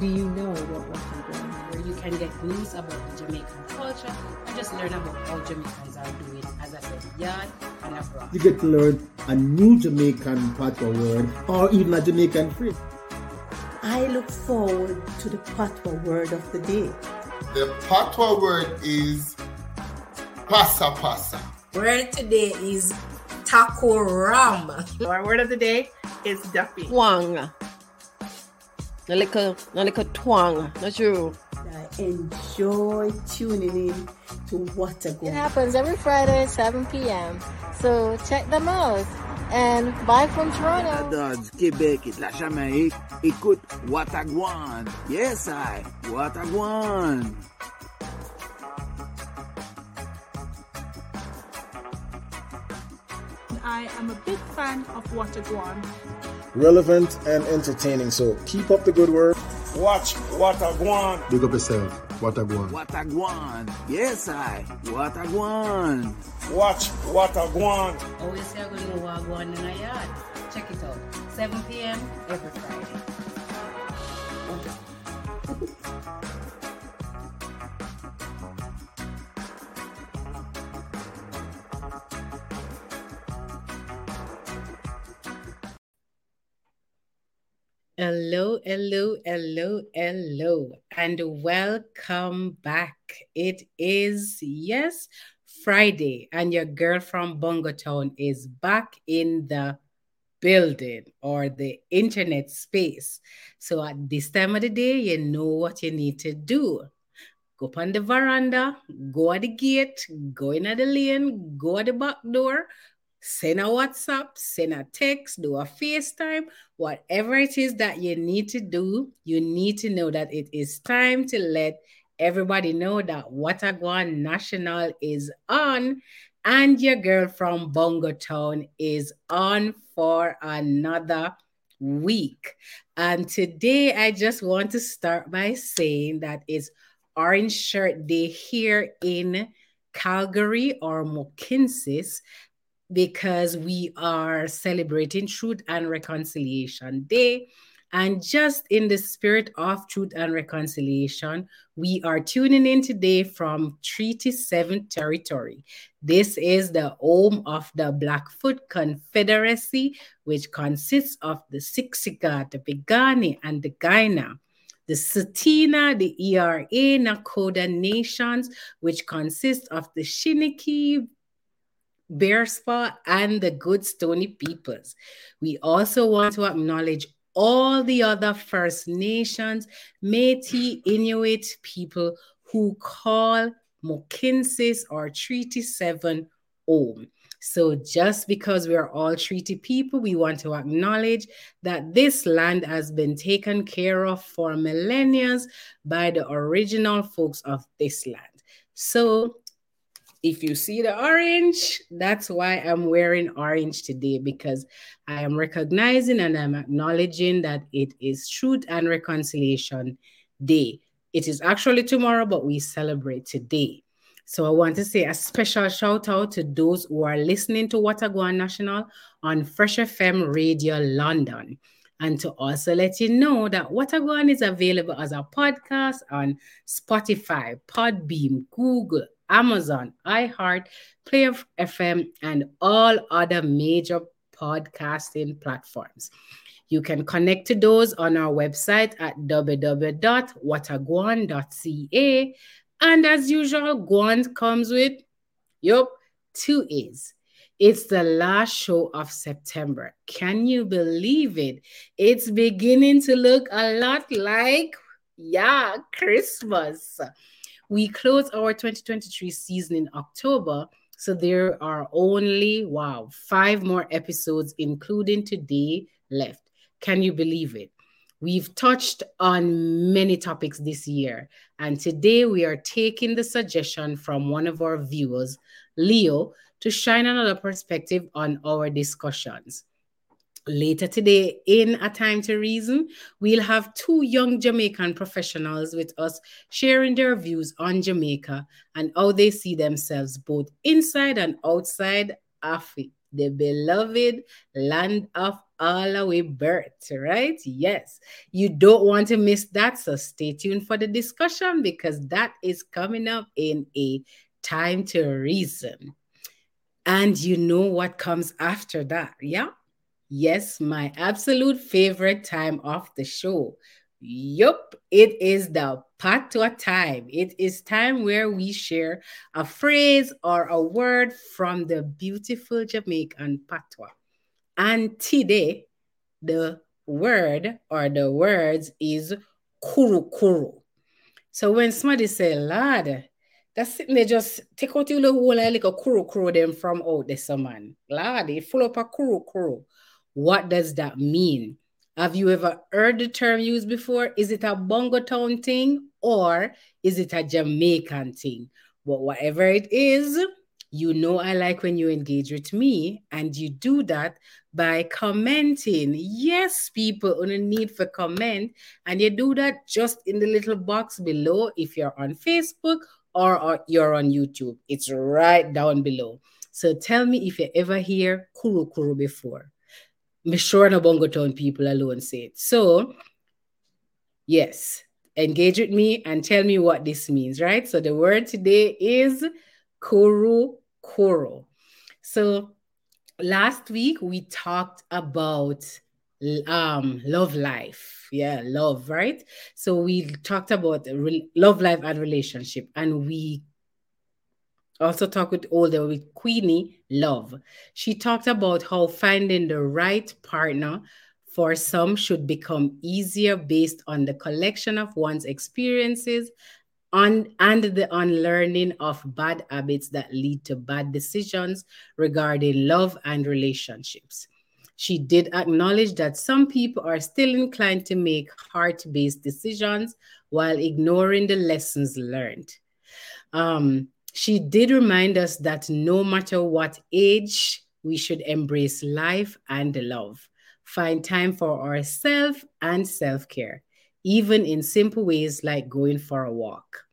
Do you know what Watagon, where you can get news about the Jamaican culture and just learn about how Jamaicans are doing, as I said, yard and abroad. You get to learn a new Jamaican patois word or even a Jamaican phrase. I look forward to the patois word of the day. The patois word is pasa pasa. Word today is taco ram. Our word of the day is duffy. Twang. A little, a little twang. Not true. I enjoy tuning in to What a It happens every Friday at 7 p.m. So check them out. And bye from Toronto. Dodds, Québec et la Jamaïque, écoute Wataguan. Yes, I, Wataguan. I am a big fan of Wataguan. Relevant and entertaining. So keep up the good work. Watch Wataguan. Big up yourself. What a go on. Wataguan. Yes, I, Wataguan. Watch Wataguan. Always say I'm going to walk one in a yard. Check it out. 7 p.m. every Friday. Hello, hello, hello, hello, and welcome back. It is, yes, Friday, and your girl from Bongo Town is back in the building or the internet space. So at this time of the day, you know what you need to do. Go up on the veranda, go at the gate, go in at the lane, go at the back door, send a WhatsApp, send a text, do a FaceTime, whatever it is that you need to do, you need to know that it is time to let everybody know that Wataguan National is on and your girl from Bongo Town is on for another week. And today I just want to start by saying that it's Orange Shirt Day here in Calgary or Mohkinstsis because we are celebrating Truth and Reconciliation Day. And just in the spirit of truth and reconciliation, we are tuning in today from Treaty 7 territory. This is the home of the Blackfoot Confederacy, which consists of the Siksika, the Piikani, and the Kainai the Tsuut'ina, the ERA, Nakoda nations, which consist of the Chiniki, Bearspaw, and the Goodstoney peoples. We also want to acknowledge all the other First Nations, Métis, Inuit people who call Mohkinstsis or Treaty 7 home. So, just because we are all treaty people, we want to acknowledge that this land has been taken care of for millennia by the original folks of this land. So, if you see the orange, that's why I'm wearing orange today because I am recognizing and I'm acknowledging that it is Truth and Reconciliation Day. It is actually tomorrow, but we celebrate today. So I want to say a special shout out to those who are listening to Wataguan National on Fresh FM Radio London. And to also let you know that Wataguan is available as a podcast on Spotify, Podbean, Google, Amazon, iHeart, Player FM, and all other major podcasting platforms. You can connect to those on our website at www.wataguan.ca. And as usual, Guan comes with, yup, two A's. It's the last show of September. Can you believe it? It's beginning to look a lot like, yeah, Christmas. We close our 2023 season in October, so there are only, wow, five more episodes, including today, left. Can you believe it? We've touched on many topics this year, and today we are taking the suggestion from one of our viewers, Leo, to shine another perspective on our discussions. Later today, in A Time to Reason, we'll have two young Jamaican professionals with us sharing their views on Jamaica and how they see themselves both inside and outside of the beloved land of all way birth, right? Yes, you don't want to miss that. So stay tuned for the discussion because that is coming up in a time to reason. And you know what comes after that, yeah? Yes, my absolute favorite time of the show. Yup, it is the patois time. It is time where we share a phrase or a word from the beautiful Jamaican patois. And today, the word or the words is kuru kuru. So when somebody say, lad, that's sitting there just take out your little one like a kuru kuru them from out there, man. Lad, it full up a kuru kuru. What does that mean? Have you ever heard the term used before? Is it a Bongo Town thing or is it a Jamaican thing? But whatever it is, you know I like when you engage with me, and you do that by commenting. Yes, people, on a need for comment, and you do that just in the little box below if you're on Facebook or, or you're on YouTube. It's right down below. So tell me if you ever hear kuru kuru before. I'm sure the Bongo Town people alone say it. So, yes, engage with me and tell me what this means, right? So the word today is kuru kuru. So last week we talked about um love life yeah love right so we talked about love life and relationship and we also talked with older with queenie love she talked about how finding the right partner for some should become easier based on the collection of one's experiences on, and the unlearning of bad habits that lead to bad decisions regarding love and relationships. She did acknowledge that some people are still inclined to make heart based decisions while ignoring the lessons learned. Um, she did remind us that no matter what age, we should embrace life and love, find time for ourselves and self care even in simple ways like going for a walk.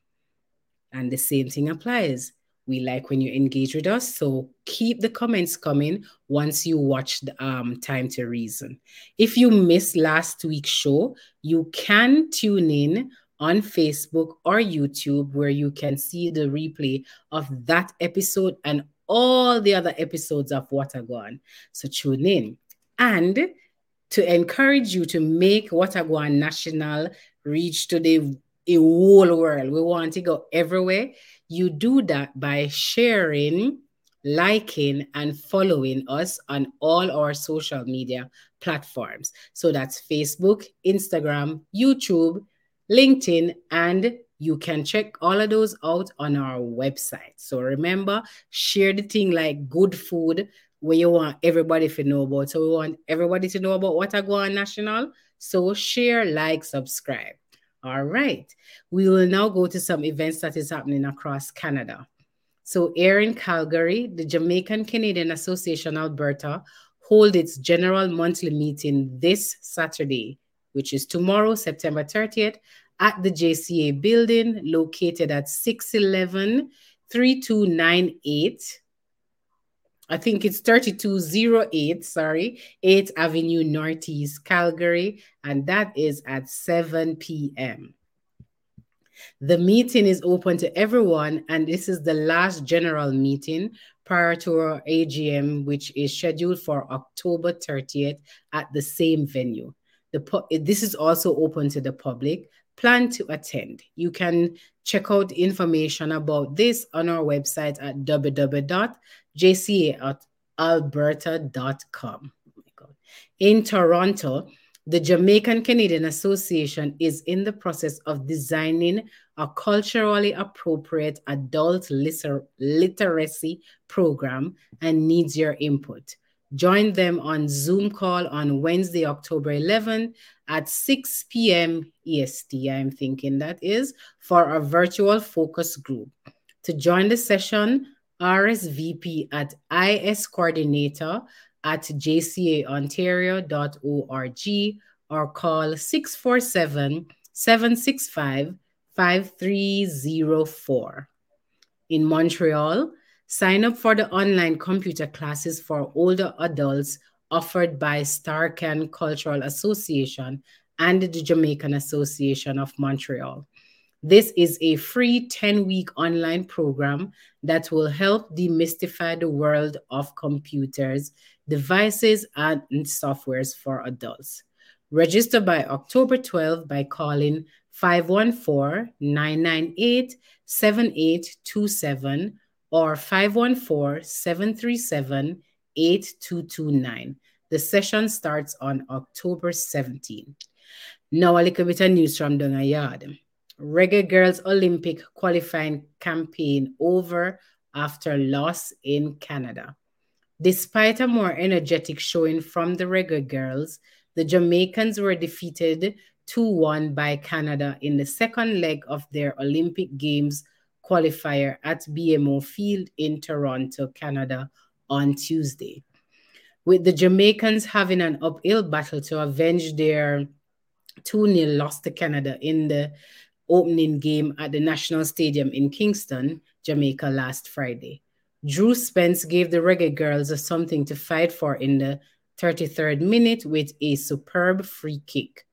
And the same thing applies. We like when you engage with us. So keep the comments coming once you watch the um, Time to Reason. If you missed last week's show, you can tune in on Facebook or YouTube where you can see the replay of that episode and all the other episodes of Watagwan. So tune in. And to encourage you to make Watagwan National reach to the whole world. We want to go everywhere. You do that by sharing, liking, and following us on all our social media platforms. So that's Facebook, Instagram, YouTube, LinkedIn, and you can check all of those out on our website. So remember, share the thing like good food where you want everybody to know about. So we want everybody to know about Watagwan National. So share, like, subscribe. All right. We will now go to some events that is happening across Canada. So here in Calgary, the Jamaican Canadian Association Alberta hold its general monthly meeting this Saturday, which is tomorrow, September 30th, at the JCA building located at 611 3298. I think it's 3208, sorry, 8th Avenue Northeast, Calgary, and that is at 7 p.m. The meeting is open to everyone, and this is the last general meeting prior to our AGM, which is scheduled for October 30th at the same venue. The this is also open to the public. Plan to attend. You can check out information about this on our website at www.jcaalberta.com. Oh In Toronto, the Jamaican Canadian Association is in the process of designing a culturally appropriate adult liter- literacy program and needs your input. Join them on Zoom call on Wednesday, October 11 at 6 p.m. EST, I'm thinking that is, for a virtual focus group. To join the session, RSVP at iscoordinator at jcaontario.org or call 647 765 5304. In Montreal, sign up for the online computer classes for older adults offered by Starcan Cultural Association and the Jamaican Association of Montreal. This is a free 10 week online program that will help demystify the world of computers, devices, and softwares for adults. Register by October 12 by calling 514 998 7827 or 514 737 8229. The session starts on October 17. Now, a little bit of news from Dunga Yard. Reggae Girls Olympic qualifying campaign over after loss in Canada. Despite a more energetic showing from the Reggae Girls, the Jamaicans were defeated 2 1 by Canada in the second leg of their Olympic Games qualifier at BMO Field in Toronto, Canada on Tuesday. With the Jamaicans having an uphill battle to avenge their 2 0 loss to Canada in the opening game at the National Stadium in Kingston, Jamaica last Friday. Drew Spence gave the Reggae Girls something to fight for in the 33rd minute with a superb free kick.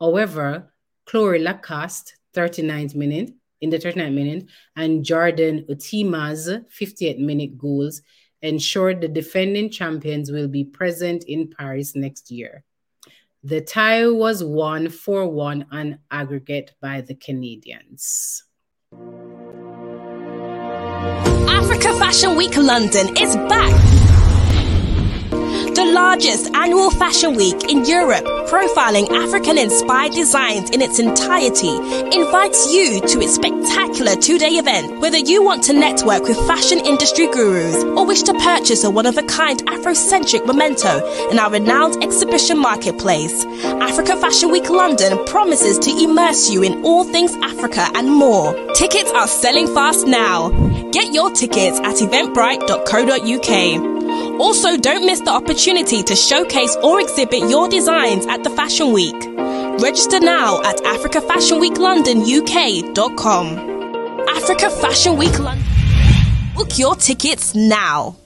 However, Chloe Lacasse, 39th minute, in the 39th minute, and Jordyn Huitema's 58th minute goals ensured the defending champions will be present in Paris next year. The tie was won 4 1 on aggregate by the Canadians. Africa Fashion Week London is back the largest annual fashion week in Europe, profiling African inspired designs in its entirety, invites you to its spectacular two day event. Whether you want to network with fashion industry gurus or wish to purchase a one of a kind Afrocentric memento in our renowned exhibition marketplace, Africa Fashion Week London promises to immerse you in all things Africa and more. Tickets are selling fast now. Get your tickets at eventbrite.co.uk. Also, don't miss the opportunity to showcase or exhibit your designs at the Fashion Week. Register now at africafashionweeklondonuk.com. Africa Fashion Week London. Book your tickets now.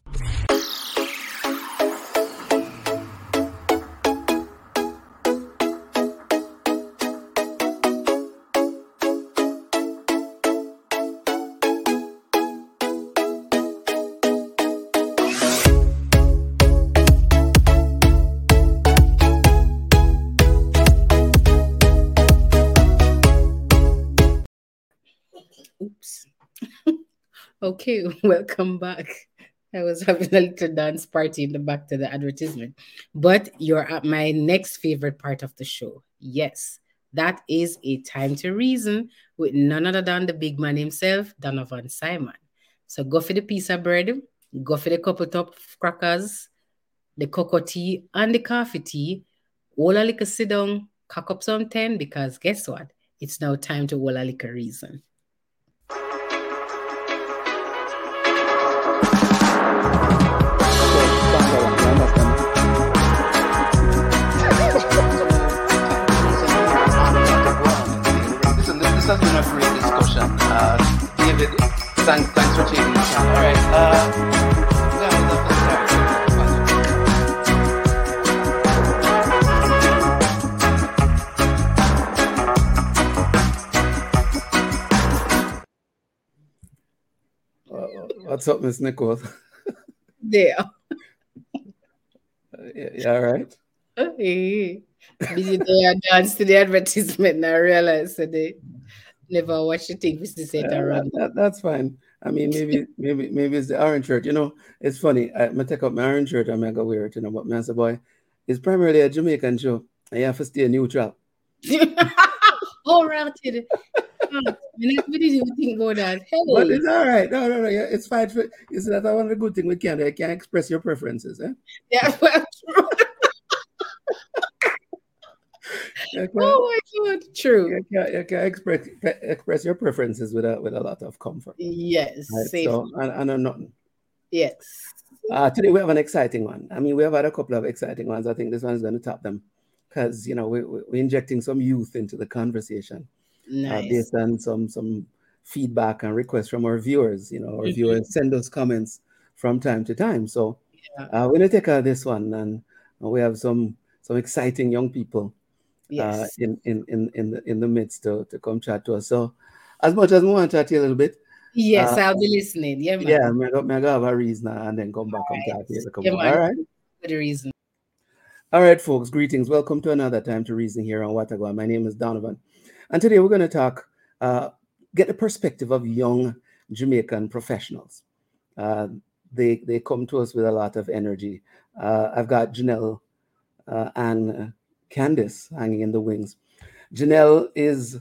Okay, welcome back. I was having a little dance party in the back to the advertisement. But you're at my next favorite part of the show. Yes, that is a time to reason with none other than the big man himself, Donovan Simon. So go for the piece of bread, go for the couple top crackers, the cocoa tea, and the coffee tea. All a little sit down, cock up some 10 because guess what? It's now time to all a little reason. What's up, Miss Nicole? Yeah. yeah, yeah, all right. Hey. Busy day I dance to the advertisement and I realized today never watch the thing Mr. Set around. That, that's fine. I mean, maybe, maybe, maybe it's the orange shirt. You know, it's funny. I, I take up my orange shirt and I go wear it. You know, but man, boy, it's primarily a Jamaican show. I have to stay neutral. oh, right. Oh, nobody think about that. Hey. But it's all right. No, no, no. It's fine. For, is that one of the good thing we can do? You can't express your preferences. Eh? Yeah, well, Okay. Oh my god, true. You can, you can express express your preferences with a with a lot of comfort. Yes, right? so and, and not. Yes. Uh, today we have an exciting one. I mean, we have had a couple of exciting ones. I think this one is going to top them because you know we, we're injecting some youth into the conversation nice. uh, based on some some feedback and requests from our viewers. You know, our mm-hmm. viewers send us comments from time to time. So yeah. uh, we're to take uh, this one and we have some some exciting young people uh, in, in, in, in, the, in the midst to, to come chat to us. So, as much as we want to chat to you a little bit, Yes, uh, I'll be listening. Yeah, man. yeah, I'm gonna, I'm gonna have a reason and then come back and chat to you. Come Yeah. All right. For the reason. All right, folks, greetings. Welcome to another time to reason here on Watagua. My name is Donovan. And today we're going to talk, uh, get the perspective of young Jamaican professionals. Uh, they, they come to us with a lot of energy. Uh, I've got Janelle uh, and Candice hanging in the wings. Janelle is,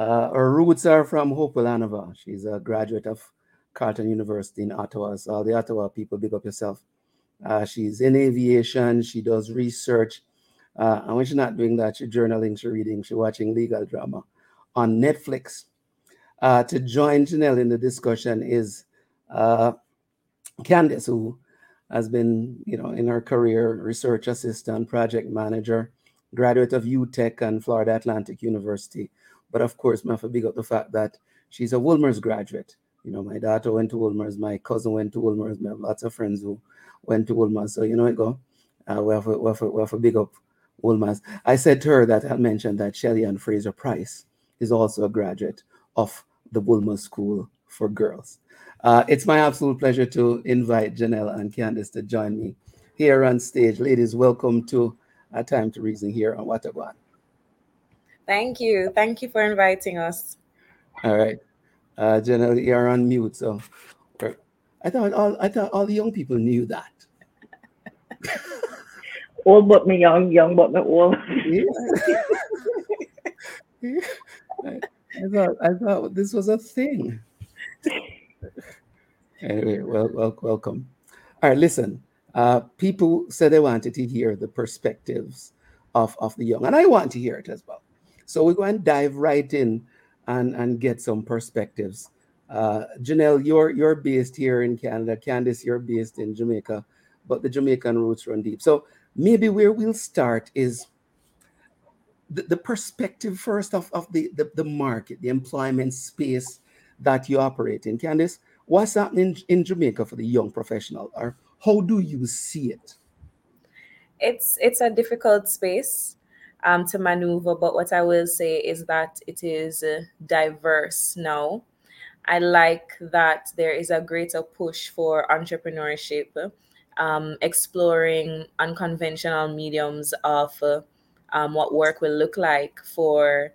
uh, her roots are from Hopewell, Hanover. She's a graduate of Carleton University in Ottawa. So all the Ottawa people, big up yourself. Uh, she's in aviation. She does research. Uh, and when she's not doing that, she's journaling, she's reading, she's watching legal drama on Netflix. Uh, to join Janelle in the discussion is uh, Candice, who has been, you know, in her career, research assistant, project manager, graduate of UTech and Florida Atlantic University. But of course, I have to big up the fact that she's a Wolmer's graduate. You know, my daughter went to Wolmer's, my cousin went to Wolmer's, We have lots of friends who went to Wolmer's. So, you know, it go. Uh, we, have a, we, have we have a big up Wolmer's. I said to her that I mentioned that Shelly-Ann Fraser-Pryce is also a graduate of the Wolmer's School for Girls. Uh, it's my absolute pleasure to invite Janelle and Candice to join me here on stage. Ladies, welcome to a Time to Reason here on Watagwan. Thank you. Thank you for inviting us. All right. Uh, Janelle, you're on mute. So I thought all I thought all the young people knew that. old but me young, young but me old. I, I thought I thought this was a thing. Anyway, well, well, welcome. All right, listen. Uh, people said they wanted to hear the perspectives of, of the young, and I want to hear it as well. So we're going to dive right in and, and get some perspectives. Uh, Janelle, you're you're based here in Canada. Candice, you're based in Jamaica, but the Jamaican roots run deep. So maybe where we'll start is the, the perspective first of, of the, the, the market, the employment space that you operate in. Candice, what's happening in, Jamaica for the young professional, or how do you see it? It's it's a difficult space um, to maneuver, but what I will say is that it is uh, diverse now. I like that there is a greater push for entrepreneurship, um, exploring unconventional mediums of uh, um, what work will look like for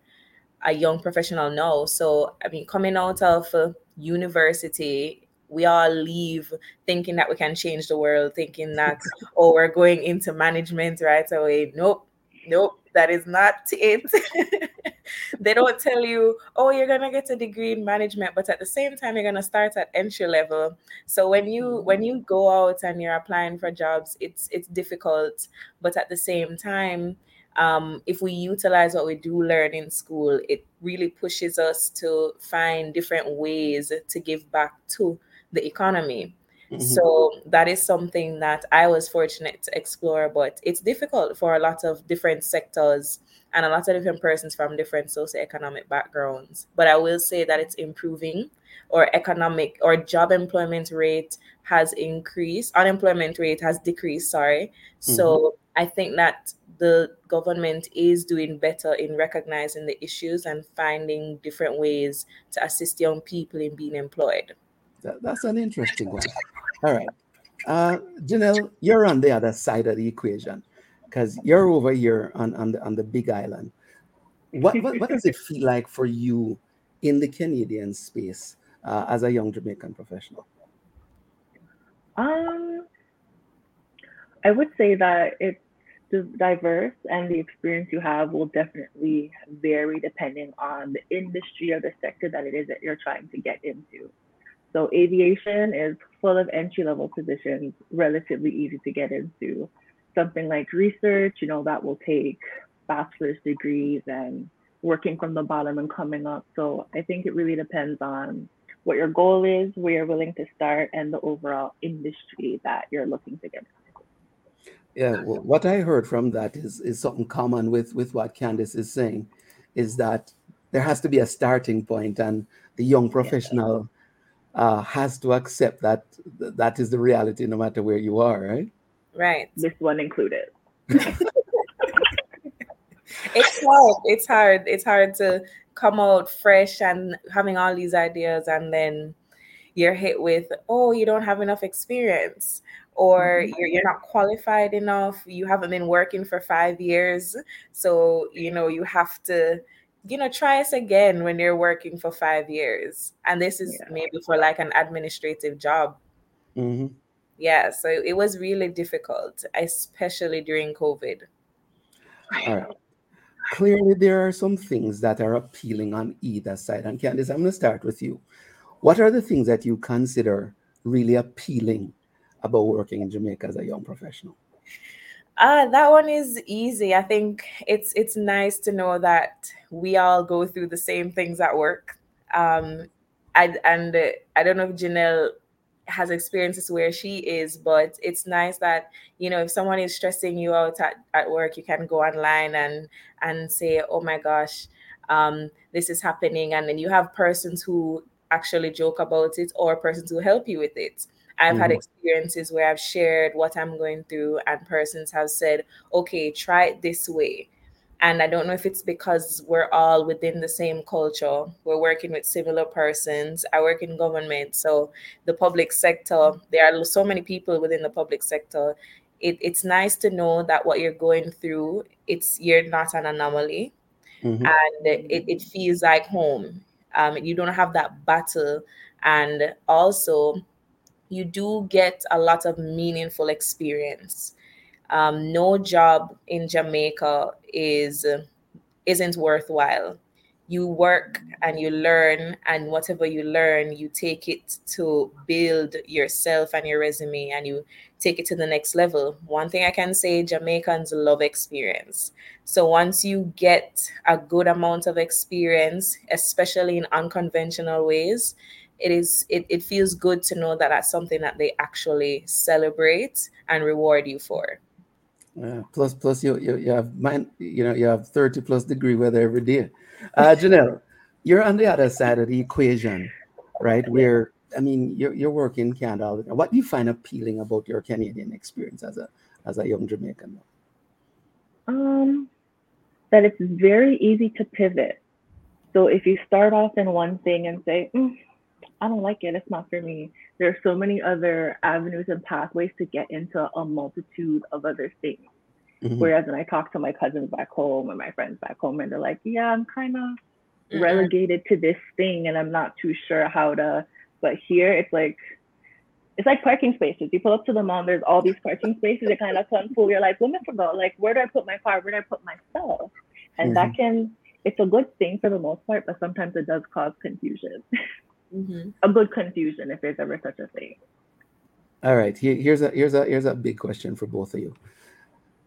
a young professional now. So, I mean, coming out of uh, university, we all leave thinking that we can change the world, thinking that, oh, we're going into management right away. Nope, nope, that is not it. they don't tell you, oh, you're gonna get a degree in management, but at the same time, you're gonna start at entry level. So when you when you go out and you're applying for jobs, it's it's difficult, but at the same time, um, if we utilize what we do learn in school, it really pushes us to find different ways to give back to the economy. Mm-hmm. So that is something that I was fortunate to explore, but it's difficult for a lot of different sectors and a lot of different persons from different socioeconomic backgrounds. But I will say that it's improving or economic or job employment rate has increased, unemployment rate has decreased, sorry. Mm-hmm. So I think that the government is doing better in recognizing the issues and finding different ways to assist young people in being employed. That, that's an interesting one. All right. Uh, Janelle, you're on the other side of the equation because you're over here on, on, the, on the big island. What, what, what does it feel like for you in the Canadian space uh, as a young Jamaican professional? Um, I would say that it's diverse and the experience you have will definitely vary depending on the industry or the sector that it is that you're trying to get into. So aviation is full of entry level positions, relatively easy to get into. Something like research, you know, that will take bachelor's degrees and working from the bottom and coming up. So I think it really depends on what your goal is, where you're willing to start, and the overall industry that you're looking to get into. Yeah, well, what I heard from that is is something common with with what Candice is saying, is that there has to be a starting point, and the young professional uh, has to accept that that is the reality, no matter where you are, right? Right. This one included. it's hard. It's hard. It's hard to come out fresh and having all these ideas and then you're hit with, oh, you don't have enough experience or Mm-hmm. you're, you're not qualified enough. You haven't been working for five years. So, you know, you have to, you know, try us again when you're working for five years. And this is maybe for like an administrative job. hmm Yeah. So it was really difficult, especially during COVID. All right. Clearly, there are some things that are appealing on either side. And Candice, I'm going to start with you. What are the things that you consider really appealing about working in Jamaica as a young professional? Uh, that one is easy. I think it's it's nice to know that we all go through the same things at work. Um, I, and uh, I don't know if Janelle has experiences where she is, but it's nice that you know if someone is stressing you out at, at work, you can go online and and say, "Oh my gosh, um, this is happening," and then you have persons who actually joke about it or persons who help you with it. I've had Mhm. experiences where I've shared what I'm going through, and persons have said, okay, try it this way. And I don't know if it's because we're all within the same culture. We're working with similar persons. I work in government. So the public sector, there are so many people within the public sector. It, it's nice to know that what you're going through, it's you're not an anomaly Mhm. and it, it feels like home. Um, you don't have that battle, and also you do get a lot of meaningful experience. Um, no job in Jamaica is isn't worthwhile. You work and you learn, and whatever you learn, you take it to build yourself and your resume, and you take it to the next level. One thing I can say Jamaicans love experience. So once you get a good amount of experience, especially in unconventional ways, it is it, it feels good to know that that's something that they actually celebrate and reward you for. Yeah, plus, plus you, you, you have mine, you know, you have 30 plus degree weather every day. Uh, Janelle, you're on the other side of the equation, right? Where, I mean, you're, you're working Canada. all the time. What do you find appealing about your Canadian experience as a, as a young Jamaican? Um, that it's very easy to pivot. So if you start off in one thing and say, "Mm, I don't like it, it's not for me, there are so many other avenues and pathways to get into a multitude of other things. Mhm. Whereas when I talk to my cousins back home and my friends back home, and they're like, yeah, I'm kind of Mhm. relegated to this thing and I'm not too sure how to. But here it's like, it's like parking spaces. You pull up to the mall, there's all these parking spaces. It kind of comes full. You're like, women forgot, like, where do I put my car? Where do I put my stuff? And that Mhm. can, it's a good thing for the most part, but sometimes it does cause confusion. Mm-hmm. a good confusion if there's ever such a thing. All right, here's a here's a here's a big question for both of you.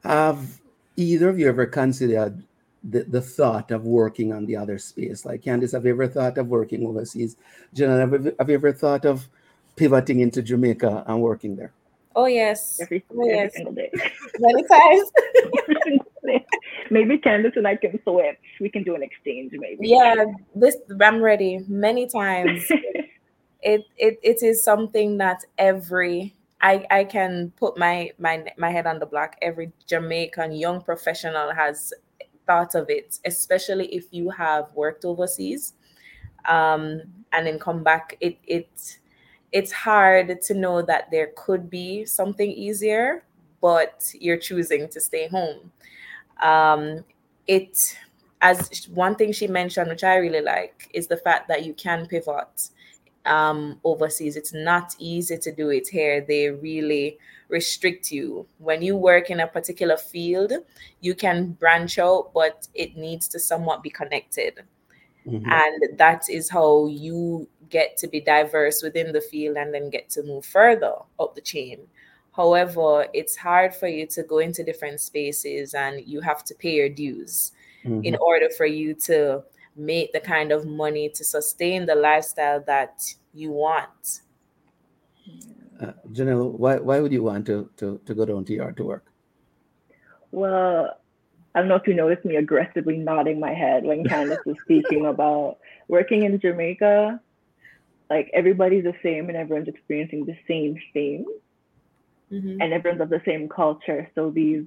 Have either of you ever considered the, the thought of working on the other space? Like Candice, have you ever thought of working overseas? Jenna, have, you- have you ever thought of pivoting into Jamaica and working there? Oh yes. Every, oh, every yes. single day. Many times. maybe Candice and I can switch. We can do an exchange, maybe. Yeah, this I'm ready. Many times. it it it is something that every I I can put my my my head on the block. Every Jamaican young professional has thought of it, especially if you have worked overseas, um, and then come back. It it it's hard to know that there could be something easier, but you're choosing to stay home. Um, it as one thing she mentioned, which I really like, is the fact that you can pivot um, overseas. It's not easy to do it here. They really restrict you. When you work in a particular field, you can branch out, but it needs to somewhat be connected. And that is how you get to be diverse within the field and then get to move further up the chain. However, it's hard for you to go into different spaces and you have to pay your dues in Mhm. order for you to make the kind of money to sustain the lifestyle that you want. Uh, Janelle, why, why would you want to, to, to go down to yard to work? Well, I don't know if you noticed me aggressively nodding my head when Candice was speaking about working in Jamaica. Like everybody's the same and everyone's experiencing the same thing Mm-hmm. and everyone's of the same culture. So these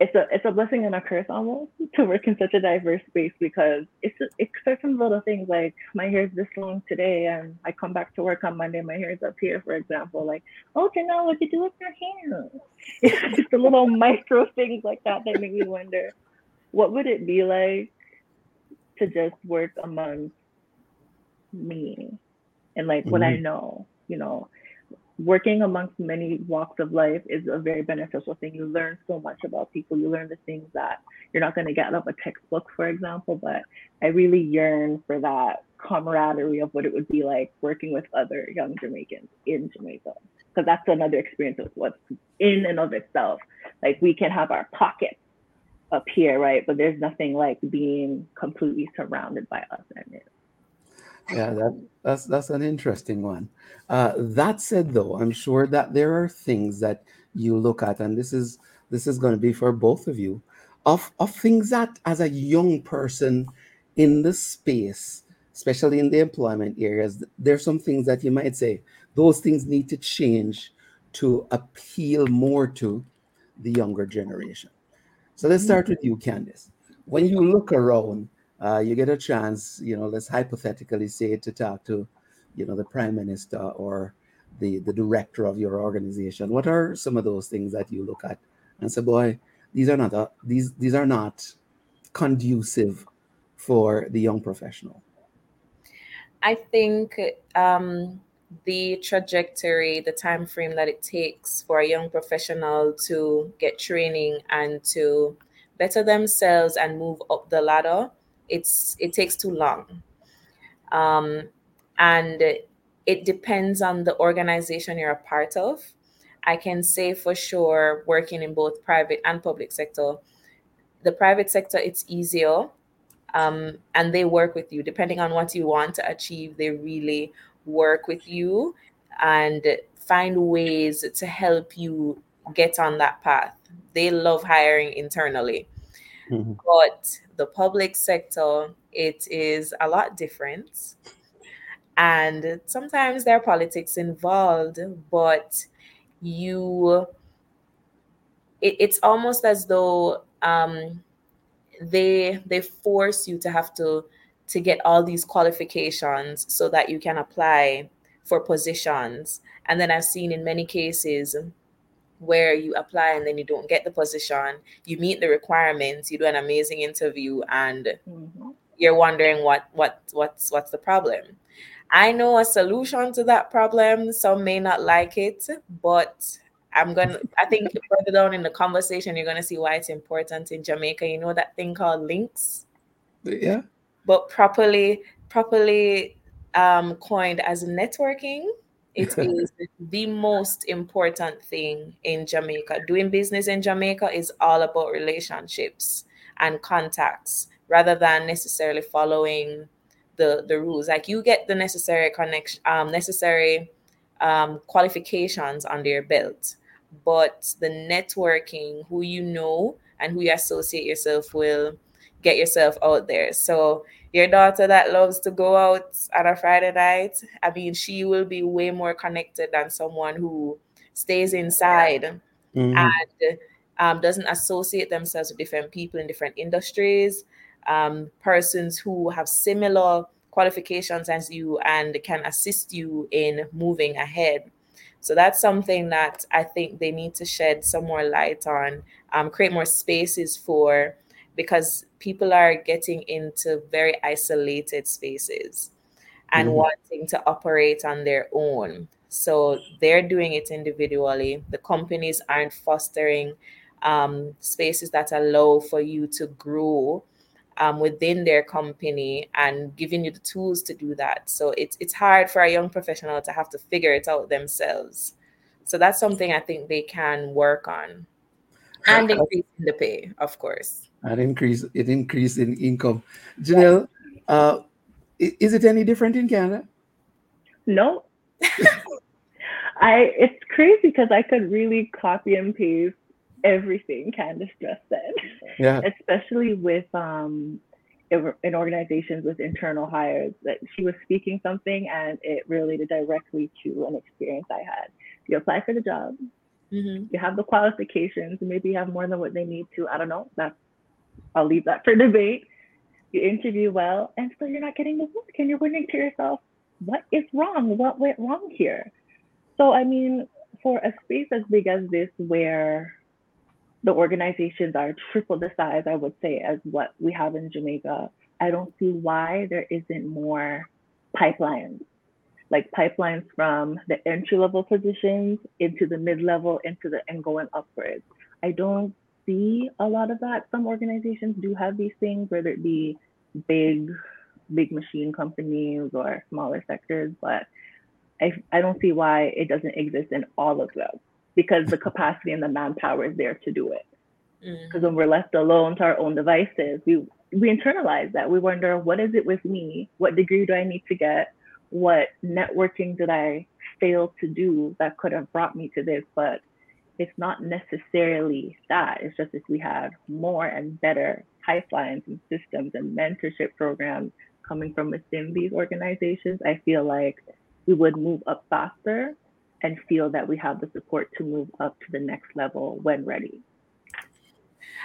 it's a it's a blessing and a curse almost to work in such a diverse space because it's it's certain little things like my hair's this long today and I come back to work on Monday my hair's up here for example like oh Janelle what'd you do with your hair it's just the little micro things like that that make me wonder what would it be like to just work amongst me and like what I Mhm. know you know working amongst many walks of life is a very beneficial thing. You learn so much about people. You learn the things that you're not going to get out of a textbook, for example. But I really yearn for that camaraderie of what it would be like working with other young Jamaicans in Jamaica. Because that's another experience of what's in and of itself. Like we can have our pockets up here, right? But there's nothing like being completely surrounded by us and it. Yeah, that, that's that's an interesting one. Uh, that said, though, I'm sure that there are things that you look at, and this is this is going to be for both of you, of of things that as a young person in the space, especially in the employment areas, there's some things that you might say those things need to change to appeal more to the younger generation. So let's start with you, Candice. When you look around, uh, you get a chance, you know, let's hypothetically say to talk to, you know, the prime minister or the, the director of your organization. What are some of those things that you look at and say, boy, these are not uh, these these are not conducive for the young professional? I think um, the trajectory, the time frame that it takes for a young professional to get training and to better themselves and move up the ladder, it's it takes too long, um, and it depends on the organization you're a part of. I can say for sure, working in both private and public sector, the private sector it's easier um, and they work with you. Depending on what you want to achieve they really work with you and find ways to help you get on that path. They love hiring internally but the public sector it is a lot different. And sometimes there are politics involved but you it, it's almost as though um, they they force you to have to to get all these qualifications so that you can apply for positions. And then i've seen in many cases where you apply and then you don't get the position you meet the requirements you do an amazing interview and you're wondering what what what's what's the problem i know a solution to that problem some may not like it but I'm gonna. I think further down in the conversation, you're gonna see why it's important in Jamaica. You know that thing called links, Yeah. but properly, properly um, coined as networking. It is the most important thing in Jamaica. Doing business in Jamaica is all about relationships and contacts, rather than necessarily following the the rules. Like you get the necessary connection, um, necessary um, qualifications under your belt but the networking, who you know and who you associate yourself will get yourself out there. So your daughter that loves to go out on a Friday night, I mean, she will be way more connected than someone who stays inside Mhm. and um, doesn't associate themselves with different people in different industries, um, persons who have similar qualifications as you and can assist you in moving ahead. So that's something that I think they need to shed some more light on, um, create more spaces for, because people are getting into very isolated spaces and Mhm. wanting to operate on their own. So they're doing it individually. The companies aren't fostering um, spaces that allow for you to grow um, within their company and giving you the tools to do that. So it's it's hard for a young professional to have to figure it out themselves. So that's something I think they can work on, and increasing the pay, of course. And increase it increase in income. Janelle, uh, is it any different in Canada? No. I it's crazy because I could really copy and paste everything Candice just said. Yeah. Especially with um in in organizations with internal hires that she was speaking something and it related directly to an experience I had. You apply for the job, Mm-hmm. You have the qualifications, maybe you have more than what they need to. I don't know. That's I'll leave that for debate. You interview well, and still you're not getting the work, and you're wondering to yourself, what is wrong? What went wrong here? So, I mean, for a space as big as this, where the organizations are triple the size, I would say, as what we have in Jamaica, I don't see why there isn't more pipelines, like pipelines from the entry level positions into the mid level, into the and going upwards. I don't see a lot of that. Some organizations do have these things, whether it be big, big machine companies or smaller sectors, but I, I don't see why it doesn't exist in all of them because the capacity and the manpower is there to do it. Because mm. when we're left alone to our own devices, we we internalize that. We wonder, what is it with me? What degree do I need to get? What networking did I fail to do that could have brought me to this? But it's not necessarily that. It's just if we had more and better pipelines and systems and mentorship programs coming from within these organizations, I feel like we would move up faster and feel that we have the support to move up to the next level when ready.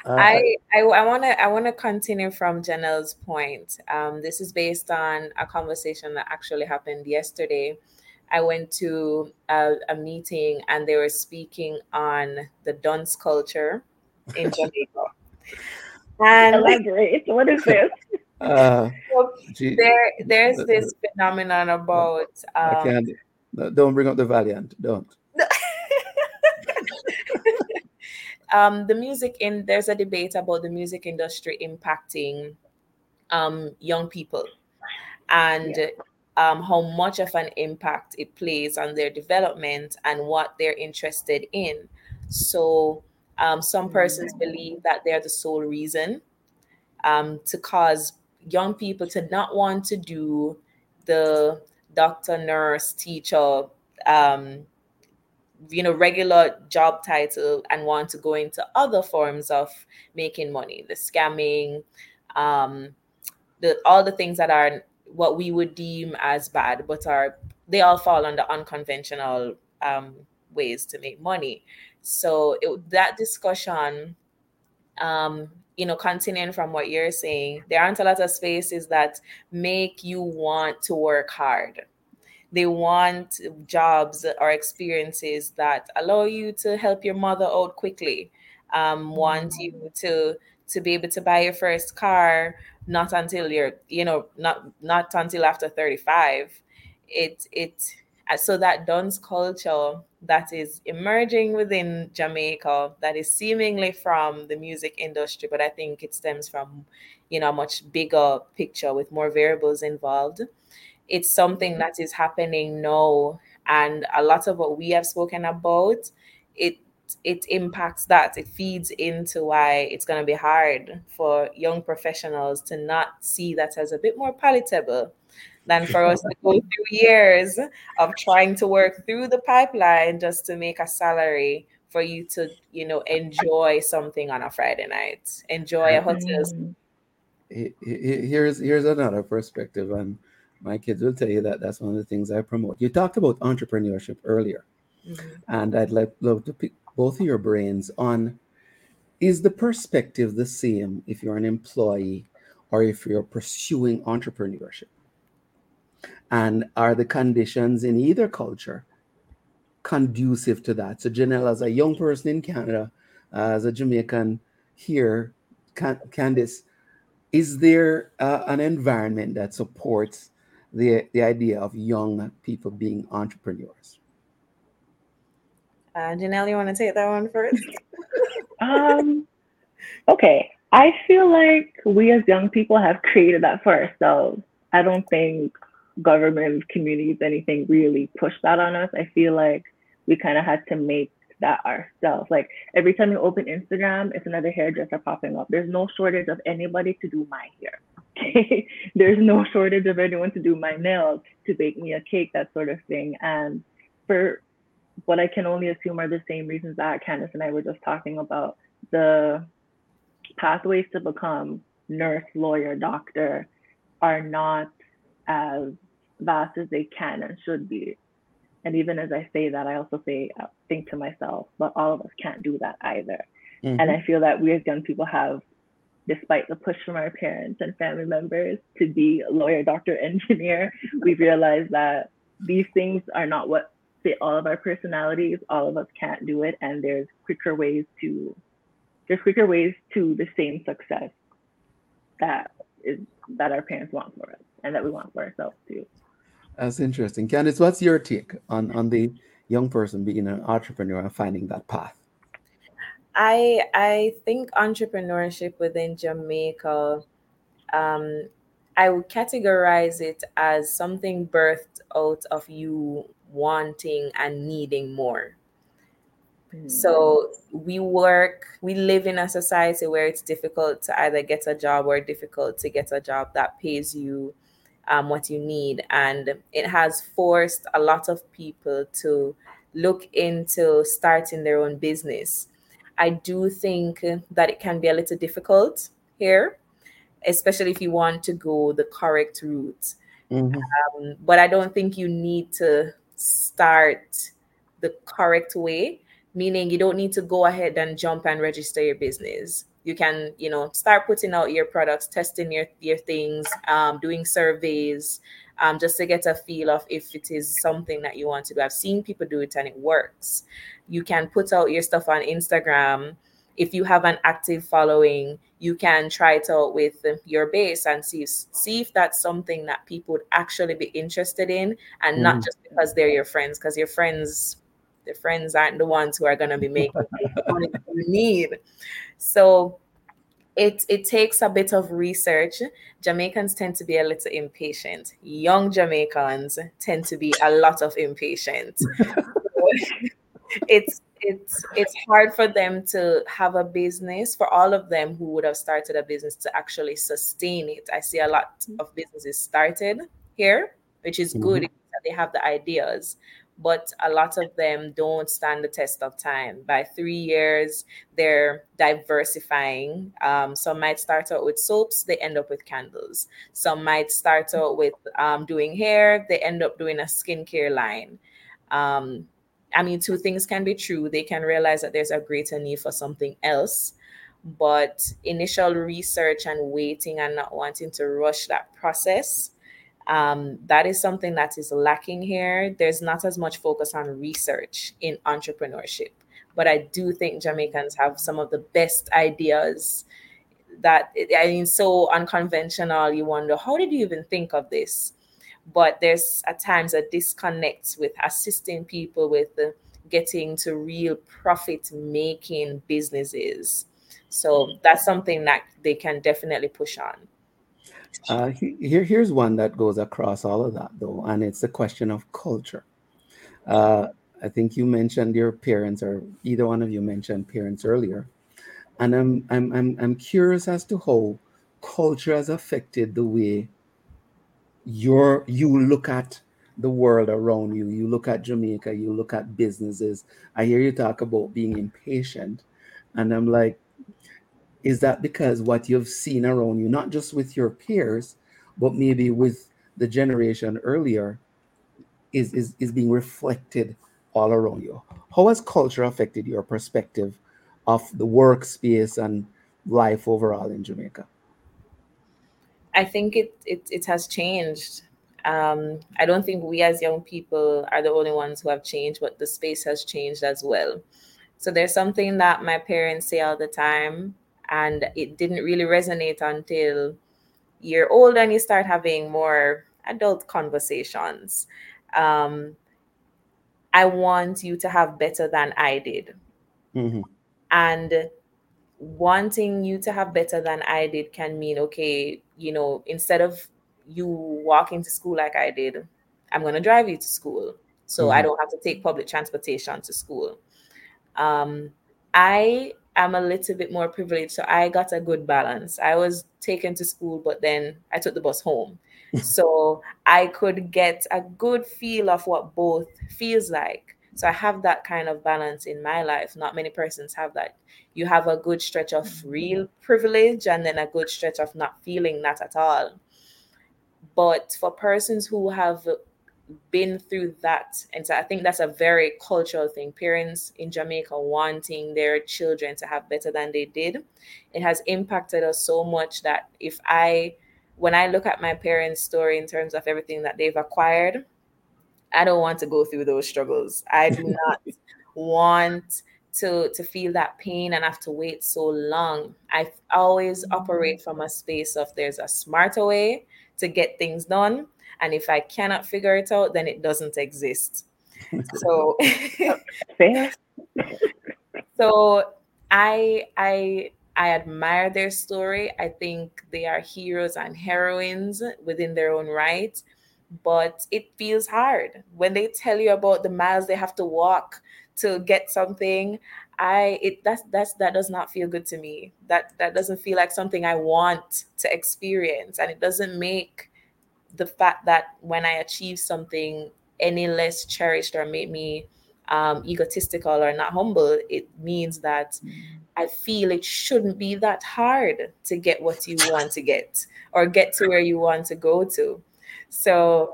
Uh, I I want to I want to continue from Jennel's point. Um, this is based on a conversation that actually happened yesterday. I went to a, a meeting and they were speaking on the dunce culture in Jamaica. and elaborate. What is this? Uh, there, there's this phenomenon about. Um, I can't. Don't bring up the Valiant. Don't. um, the music in there's a debate about the music industry impacting um, young people and yeah. Um, how much of an impact it plays on their development and what they're interested in. So um, some persons believe that they're the sole reason um, to cause young people to not want to do the doctor, nurse, teacher, um, you know, regular job title and want to go into other forms of making money, the scamming, um, the all the things that are what we would deem as bad, but are they all fall under unconventional um, ways to make money. So it, that discussion um, you know, continuing from what you're saying, there aren't a lot of spaces that make you want to work hard. They want jobs or experiences that allow you to help your mother out quickly. Um, want you to to be able to buy your first car, not until you're, you know, not not until after 35. It it uh, so that dunce culture that is emerging within Jamaica that is seemingly from the music industry, but I think it stems from, you know, a much bigger picture with more variables involved. It's something mm-hmm. that is happening now. And a lot of what we have spoken about, it it impacts that. It feeds into why it's going to be hard for young professionals to not see that as a bit more palatable than for us to go through years of trying to work through the pipeline just to make a salary for you to, you know, enjoy something on a Friday night, enjoy a hotel. Here's here's another perspective, and my kids will tell you that that's one of the things I promote. You talked about entrepreneurship earlier, mm-hmm. and I'd like love to pick both of your brains on is the perspective the same if you're an employee or if you're pursuing entrepreneurship? and are the conditions in either culture conducive to that? So, Jennel, as a young person in Canada, uh, as a Jamaican here, Can- Candice, is there uh, an environment that supports the, the idea of young people being entrepreneurs? Uh, Jennel, you want to take that one first? um, okay. I feel like we as young people have created that for ourselves. I don't think government, communities, anything really push that on us. I feel like we kind of had to make that ourselves. Like every time you open Instagram, it's another hairdresser popping up. There's no shortage of anybody to do my hair. Okay? There's no shortage of anyone to do my nails, to bake me a cake, that sort of thing. And for what I can only assume are the same reasons that Candice and I were just talking about, the pathways to become nurse, lawyer, doctor are not as vast as they can and should be. And even as I say that, I also say, uh, think to myself, but all of us can't do that either. Mm-hmm. And I feel that we as young people have, despite the push from our parents and family members to be a lawyer, doctor, engineer, we've realized that these things are not what fit all of our personalities. All of us can't do it. And there's quicker ways to, there's quicker ways to the same success that is that our parents want for us and that we want for ourselves too. That's interesting. Candice, what's your take on, on the young person being an entrepreneur and finding that path? I I think entrepreneurship within Jamaica, um, I would categorize it as something birthed out of you wanting and needing more. So we work, we live in a society where it's difficult to either get a job or difficult to get a job that pays you um, what you need. And it has forced a lot of people to look into starting their own business. I do think that it can be a little difficult here, especially if you want to go the correct route. Mm-hmm. Um, but I don't think you need to start the correct way meaning you don't need to go ahead and jump and register your business. You can you know start putting out your products testing your your things um, doing surveys um, just to get a feel of if it is something that you want to do. I've seen people do it and it works. You can put out your stuff on instagram if you have an active following you can try it out with your base and see see if that's something that people would actually be interested in and mm. not just because they're your friends because your friends the friends aren't the ones who are going to be making money you need. So it it takes a bit of research. Jamaicans tend to be a little impatient. Young Jamaicans tend to be a lot of impatient. it's it's it's hard for them to have a business for all of them who would have started a business to actually sustain it. I see a lot of businesses started here, which is mm-hmm. good they have the ideas but a lot of them don't stand the test of time. By three years, they're diversifying. Um, some might start out with soaps, they end up with candles. Some might start out with um, doing hair, they end up doing a skincare line. Um, I mean, two things can be true. They can realize that there's a greater need for something else, but initial research and waiting and not wanting to rush that process um, that is something that is lacking here. There's not as much focus on research in entrepreneurship, but I do think Jamaicans have some of the best ideas that I mean, so unconventional. You wonder, how did you even think of this? But there's at times a disconnect with assisting people with getting to real profit making businesses. So that's something that they can definitely push on. Uh, here, here's one that goes across all of that, though, and it's the question of culture. Uh, I think you mentioned your parents, or either one of you mentioned parents earlier, and I'm I'm I'm I'm curious as to how culture has affected the way your you look at the world around you. You look at Jamaica, you look at businesses. I hear you talk about being impatient, and I'm like, is that because what you've seen around you, not just with your peers, but maybe with the generation earlier, is, is, is being reflected all around you? How has culture affected your perspective of the workspace and life overall in Jamaica? I think it it, it has changed. Um, I don't think we as young people are the only ones who have changed, but the space has changed as well. So there's something that my parents say all the time and it didn't really resonate until you're old and you start having more adult conversations um, i want you to have better than i did mm-hmm. and wanting you to have better than i did can mean okay you know instead of you walking to school like i did i'm going to drive you to school so mm-hmm. i don't have to take public transportation to school um, i I'm a little bit more privileged, so I got a good balance. I was taken to school, but then I took the bus home. so I could get a good feel of what both feels like. So I have that kind of balance in my life. Not many persons have that. You have a good stretch of mm-hmm. real privilege and then a good stretch of not feeling that at all. But for persons who have been through that. And so I think that's a very cultural thing. Parents in Jamaica wanting their children to have better than they did. It has impacted us so much that if I, when I look at my parents' story in terms of everything that they've acquired, I don't want to go through those struggles. I do not want to to feel that pain and have to wait so long. I always operate from a space of there's a smarter way to get things done and if I cannot figure it out, then it doesn't exist. so fair. so I I I admire their story. I think they are heroes and heroines within their own right. But it feels hard when they tell you about the miles they have to walk to get something. I it that's that's that does not feel good to me. That that doesn't feel like something I want to experience, and it doesn't make the fact that when I achieve something any less cherished or make me um, egotistical or not humble, it means that I feel it shouldn't be that hard to get what you want to get or get to where you want to go to. So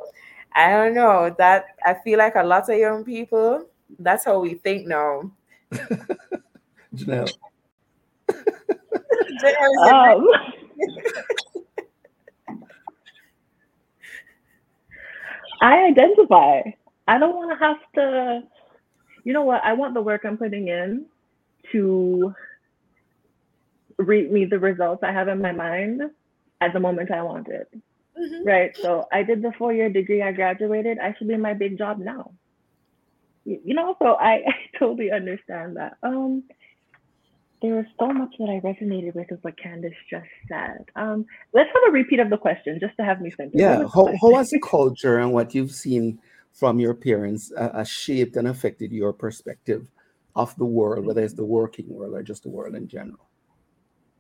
I don't know that I feel like a lot of young people, that's how we think now. Jennel. Jennel Um, I identify. I don't want to have to, you know what? I want the work I'm putting in to reap me the results I have in my mind at the moment I want it. Mm-hmm. Right. So I did the four year degree, I graduated. I should be in my big job now. You you know, so I, I totally understand that. Um, there was so much that I resonated with of what Candice just said. Um, let's have a repeat of the question just to have me think. Yeah, how, how has culture and what you've seen from your parents uh, uh, shaped and affected your perspective of the world, whether it's the working world or just the world in general?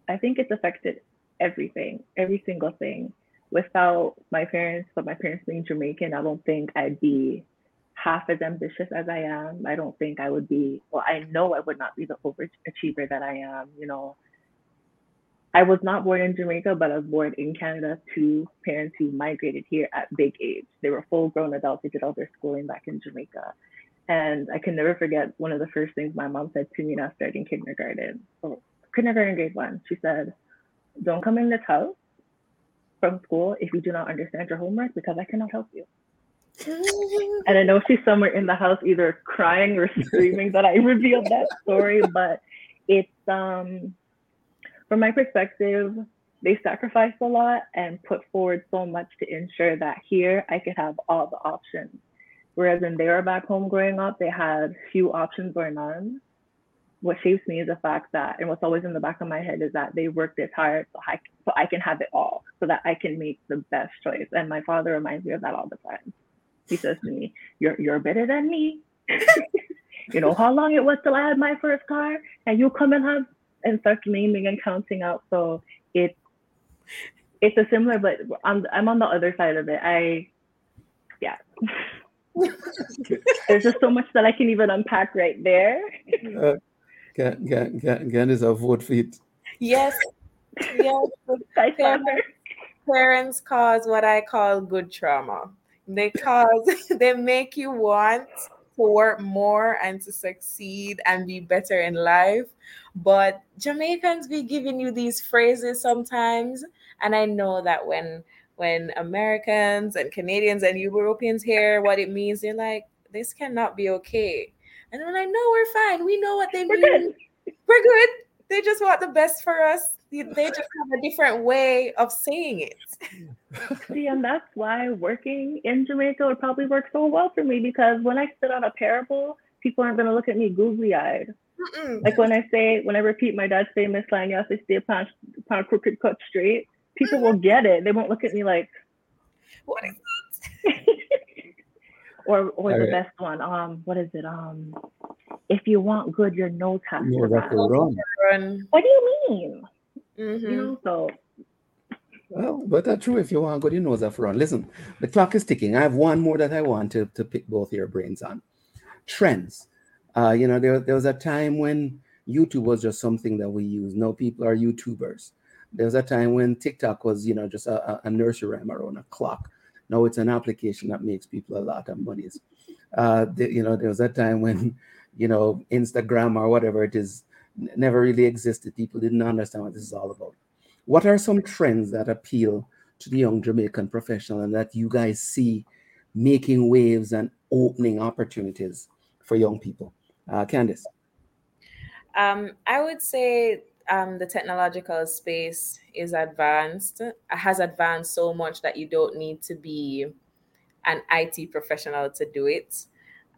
I think it's affected everything, every single thing. Without my parents, but my parents being Jamaican, I don't think I'd be half as ambitious as I am. I don't think I would be, well, I know I would not be the overachiever that I am. You know, I was not born in Jamaica, but I was born in Canada to parents who migrated here at big age. They were full grown adults. They did all their schooling back in Jamaica. And I can never forget one of the first things my mom said to me when I was starting kindergarten, kindergarten grade one. She said, Don't come in this house from school if you do not understand your homework because I cannot help you. And I know she's somewhere in the house either crying or screaming that I revealed that story, but it's um from my perspective, they sacrificed a lot and put forward so much to ensure that here I could have all the options. Whereas when they were back home growing up, they had few options or none. What shapes me is the fact that, and what's always in the back of my head is that they work this hard so I, so I can have it all, so that I can make the best choice. And my father reminds me of that all the time. He says to me, "You're you're better than me. you know how long it was till I had my first car, and you come and have and start naming and counting out. So it's it's a similar, but I'm I'm on the other side of it. I yeah. There's just so much that I can even unpack right there. Uh, Gan, Gan, Gan, Gan is a vote for it. Yes. Yes. parents, parents cause what I call good trauma. They cause they make you want to work more and to succeed and be better in life. But Jamaicans be giving you these phrases sometimes. And I know that when when Americans and Canadians and Europeans hear what it means, they're like, this cannot be okay. And then I'm like, no, we're fine. We know what they We're mean. We're good. They just want the best for us. They just have a different way of saying it. See, and that's why working in Jamaica would probably work so well for me because when I spit out a parable, people aren't going to look at me googly eyed. Like when I say, when I repeat my dad's famous line, you have to stay pound crooked, cut straight, people mm-hmm. will get it. They won't look at me like, what is or or the Alright. best one. Um, what is it? Um, if you want good, your nose has to Nose has to run. run. Run. What do you mean? Mhm. You know, so Well, but that's true. If you want good, you know that run. Listen, the clock is ticking. I have one more that I want to, to pick both your brains on. Trends. Uh, you know, there, there was a time when YouTube was just something that we use. No people are YouTubers. There was a time when TikTok was, you know, just a, a- a nursery rhyme around a clock. Now it's an application that makes people a lot of money. Uh, you know, there was a time when, you know, Instagram or whatever it is never really existed. People didn't understand what this is all about. What are some trends that appeal to the young Jamaican professional and that you guys see making waves and opening opportunities for young people? Uh, Candice. Um, I would say um, the technological space is advanced, has advanced so much that you don't need to be an IT professional to do it.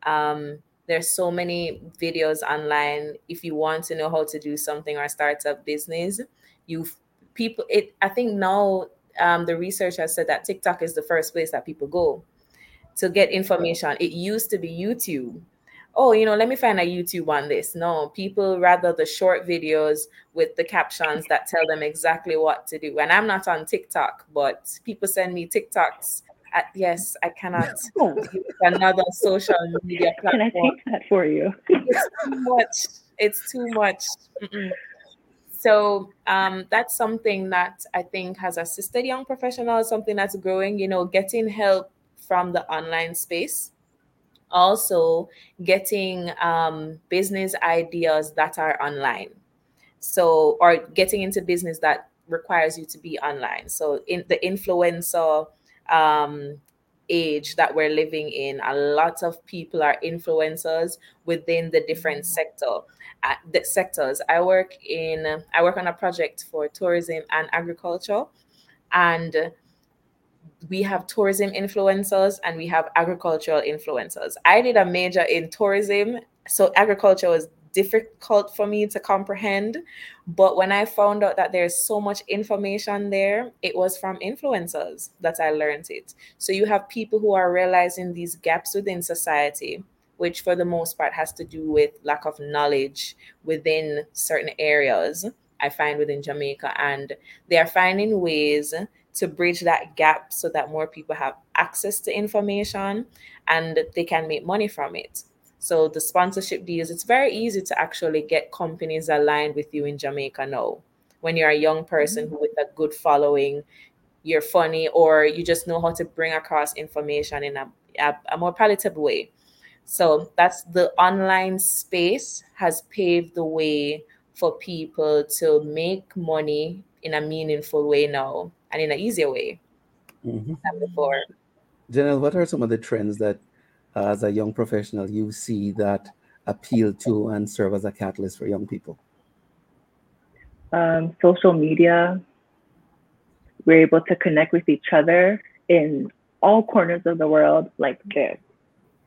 Um, there's so many videos online. If you want to know how to do something or start a business, you people. It. I think now um, the research has said that TikTok is the first place that people go to get information. It used to be YouTube oh, you know, let me find a YouTube on this. No, people rather the short videos with the captions that tell them exactly what to do. And I'm not on TikTok, but people send me TikToks. At, yes, I cannot another social media platform. Can I take that for you? it's too much. It's too much. Mm-mm. So um, that's something that I think has assisted young professionals, something that's growing, you know, getting help from the online space also getting um, business ideas that are online. So or getting into business that requires you to be online. So in the influencer um, age that we're living in a lot of people are influencers within the different sector uh, the sectors. I work in i work on a project for tourism and agriculture and we have tourism influencers and we have agricultural influencers. I did a major in tourism, so agriculture was difficult for me to comprehend. But when I found out that there's so much information there, it was from influencers that I learned it. So you have people who are realizing these gaps within society, which for the most part has to do with lack of knowledge within certain areas. I find within Jamaica, and they are finding ways to bridge that gap so that more people have access to information and they can make money from it. So the sponsorship deals, it's very easy to actually get companies aligned with you in Jamaica now. When you're a young person mm-hmm. with a good following, you're funny, or you just know how to bring across information in a, a, a more palatable way. So that's the online space has paved the way for people to make money in a meaningful way now and in an easier way mm-hmm. than before. Jennel, what are some of the trends that, uh, as a young professional, you see that appeal to and serve as a catalyst for young people? Um, social media. We're able to connect with each other in all corners of the world like this.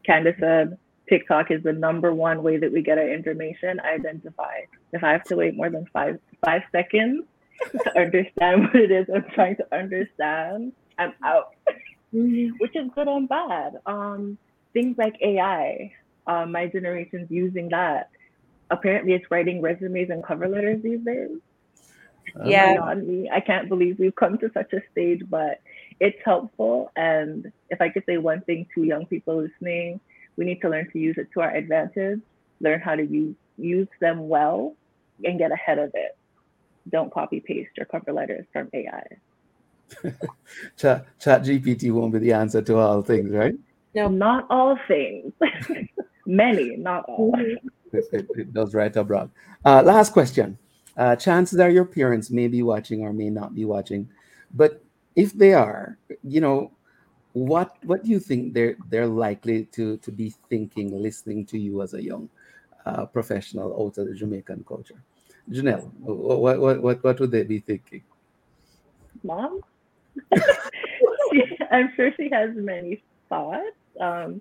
Candice said, TikTok is the number one way that we get our information identified. If I have to wait more than five five seconds to understand what it is I'm trying to understand, I'm out, mm-hmm. which is good and bad. Um, things like AI, uh, my generation's using that. Apparently, it's writing resumes and cover letters these days. Yeah, on me. I can't believe we've come to such a stage, but it's helpful. And if I could say one thing to young people listening, we need to learn to use it to our advantage, learn how to use use them well, and get ahead of it don't copy paste your cover letters from AI. chat, ChatGPT won't be the answer to all things, right? No, not all things. Many, not all. It, it, it does right abroad. Uh, last question. Uh, chances are your parents may be watching or may not be watching, but if they are, you know, what what do you think they're they're likely to to be thinking, listening to you as a young uh, professional out of the Jamaican culture? Jennel, what, what, what, what would they be thinking? Mom? I'm sure she has many thoughts. Um,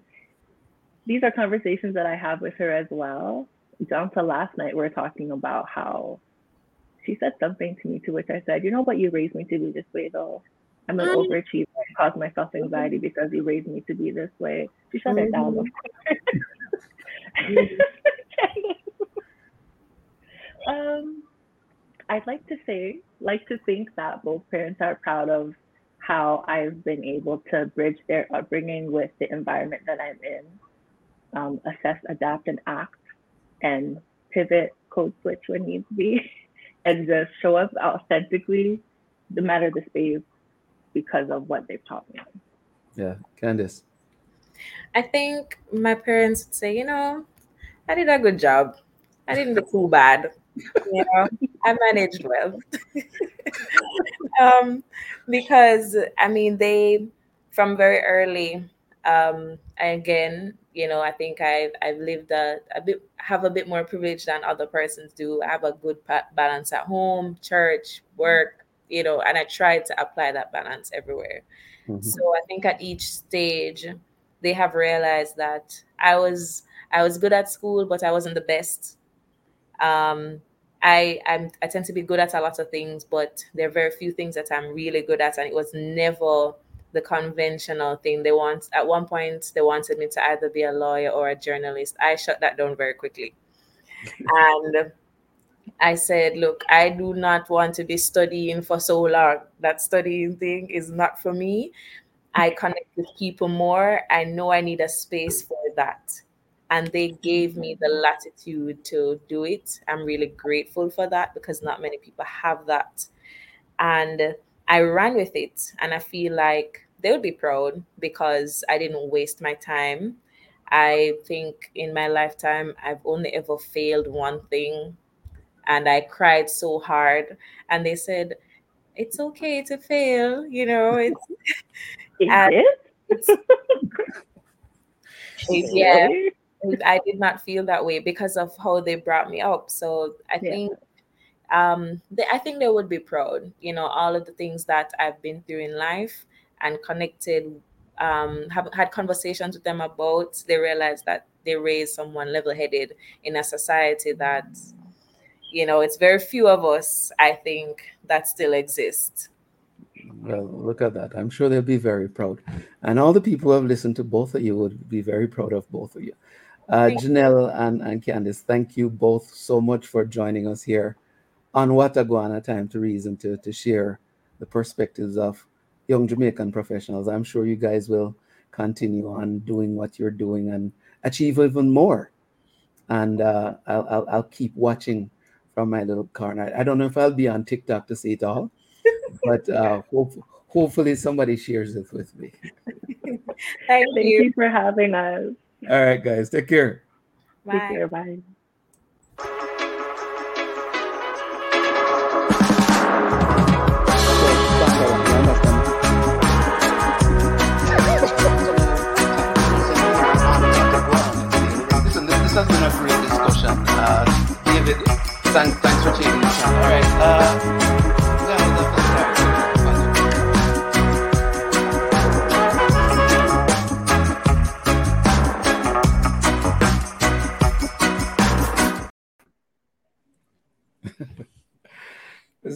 these are conversations that I have with her as well. Down to last night, we are talking about how she said something to me to which I said, You know what? You raised me to be this way, though. I'm an mm-hmm. overachiever. I cause myself anxiety because you raised me to be this way. She shut mm-hmm. it down, of mm-hmm. course. Um, I'd like to say, like to think that both parents are proud of how I've been able to bridge their upbringing with the environment that I'm in, um, assess, adapt, and act, and pivot, code switch when needs be, and just show up authentically, no matter the space, because of what they've taught me. Yeah, Candice. I think my parents would say, you know, I did a good job. I didn't do too bad. You know, I managed well. um, because I mean, they from very early. Um, again, you know, I think I've I've lived a, a bit have a bit more privilege than other persons do. I have a good balance at home, church, work, you know, and I try to apply that balance everywhere. Mm-hmm. So I think at each stage, they have realized that I was I was good at school, but I wasn't the best. Um, I I'm, I tend to be good at a lot of things, but there are very few things that I'm really good at, and it was never the conventional thing. They want at one point they wanted me to either be a lawyer or a journalist. I shut that down very quickly, and I said, look, I do not want to be studying for so long. That studying thing is not for me. I connect with people more. I know I need a space for that. And they gave me the latitude to do it. I'm really grateful for that because not many people have that. And I ran with it. And I feel like they would be proud because I didn't waste my time. I think in my lifetime, I've only ever failed one thing. And I cried so hard. And they said, it's okay to fail, you know. It's it yeah, I did not feel that way because of how they brought me up. So I yeah. think um they, I think they would be proud, you know, all of the things that I've been through in life and connected um have had conversations with them about they realized that they raised someone level-headed in a society that you know it's very few of us i think that still exist well, look at that. I'm sure they'll be very proud. And all the people who have listened to both of you would be very proud of both of you. Uh, Jennel and, and Candice, thank you both so much for joining us here on Wataguana Time to Reason to, to share the perspectives of young Jamaican professionals. I'm sure you guys will continue on doing what you're doing and achieve even more. And uh, I'll, I'll, I'll keep watching from my little corner. I don't know if I'll be on TikTok to see it all but uh, hope, hopefully somebody shares it with me. Thank, Thank you. you for having us. All right, guys, take care. Bye. Take care. Bye. this has been a great discussion. Uh, David, thanks, thanks for taking the time. All right. Uh,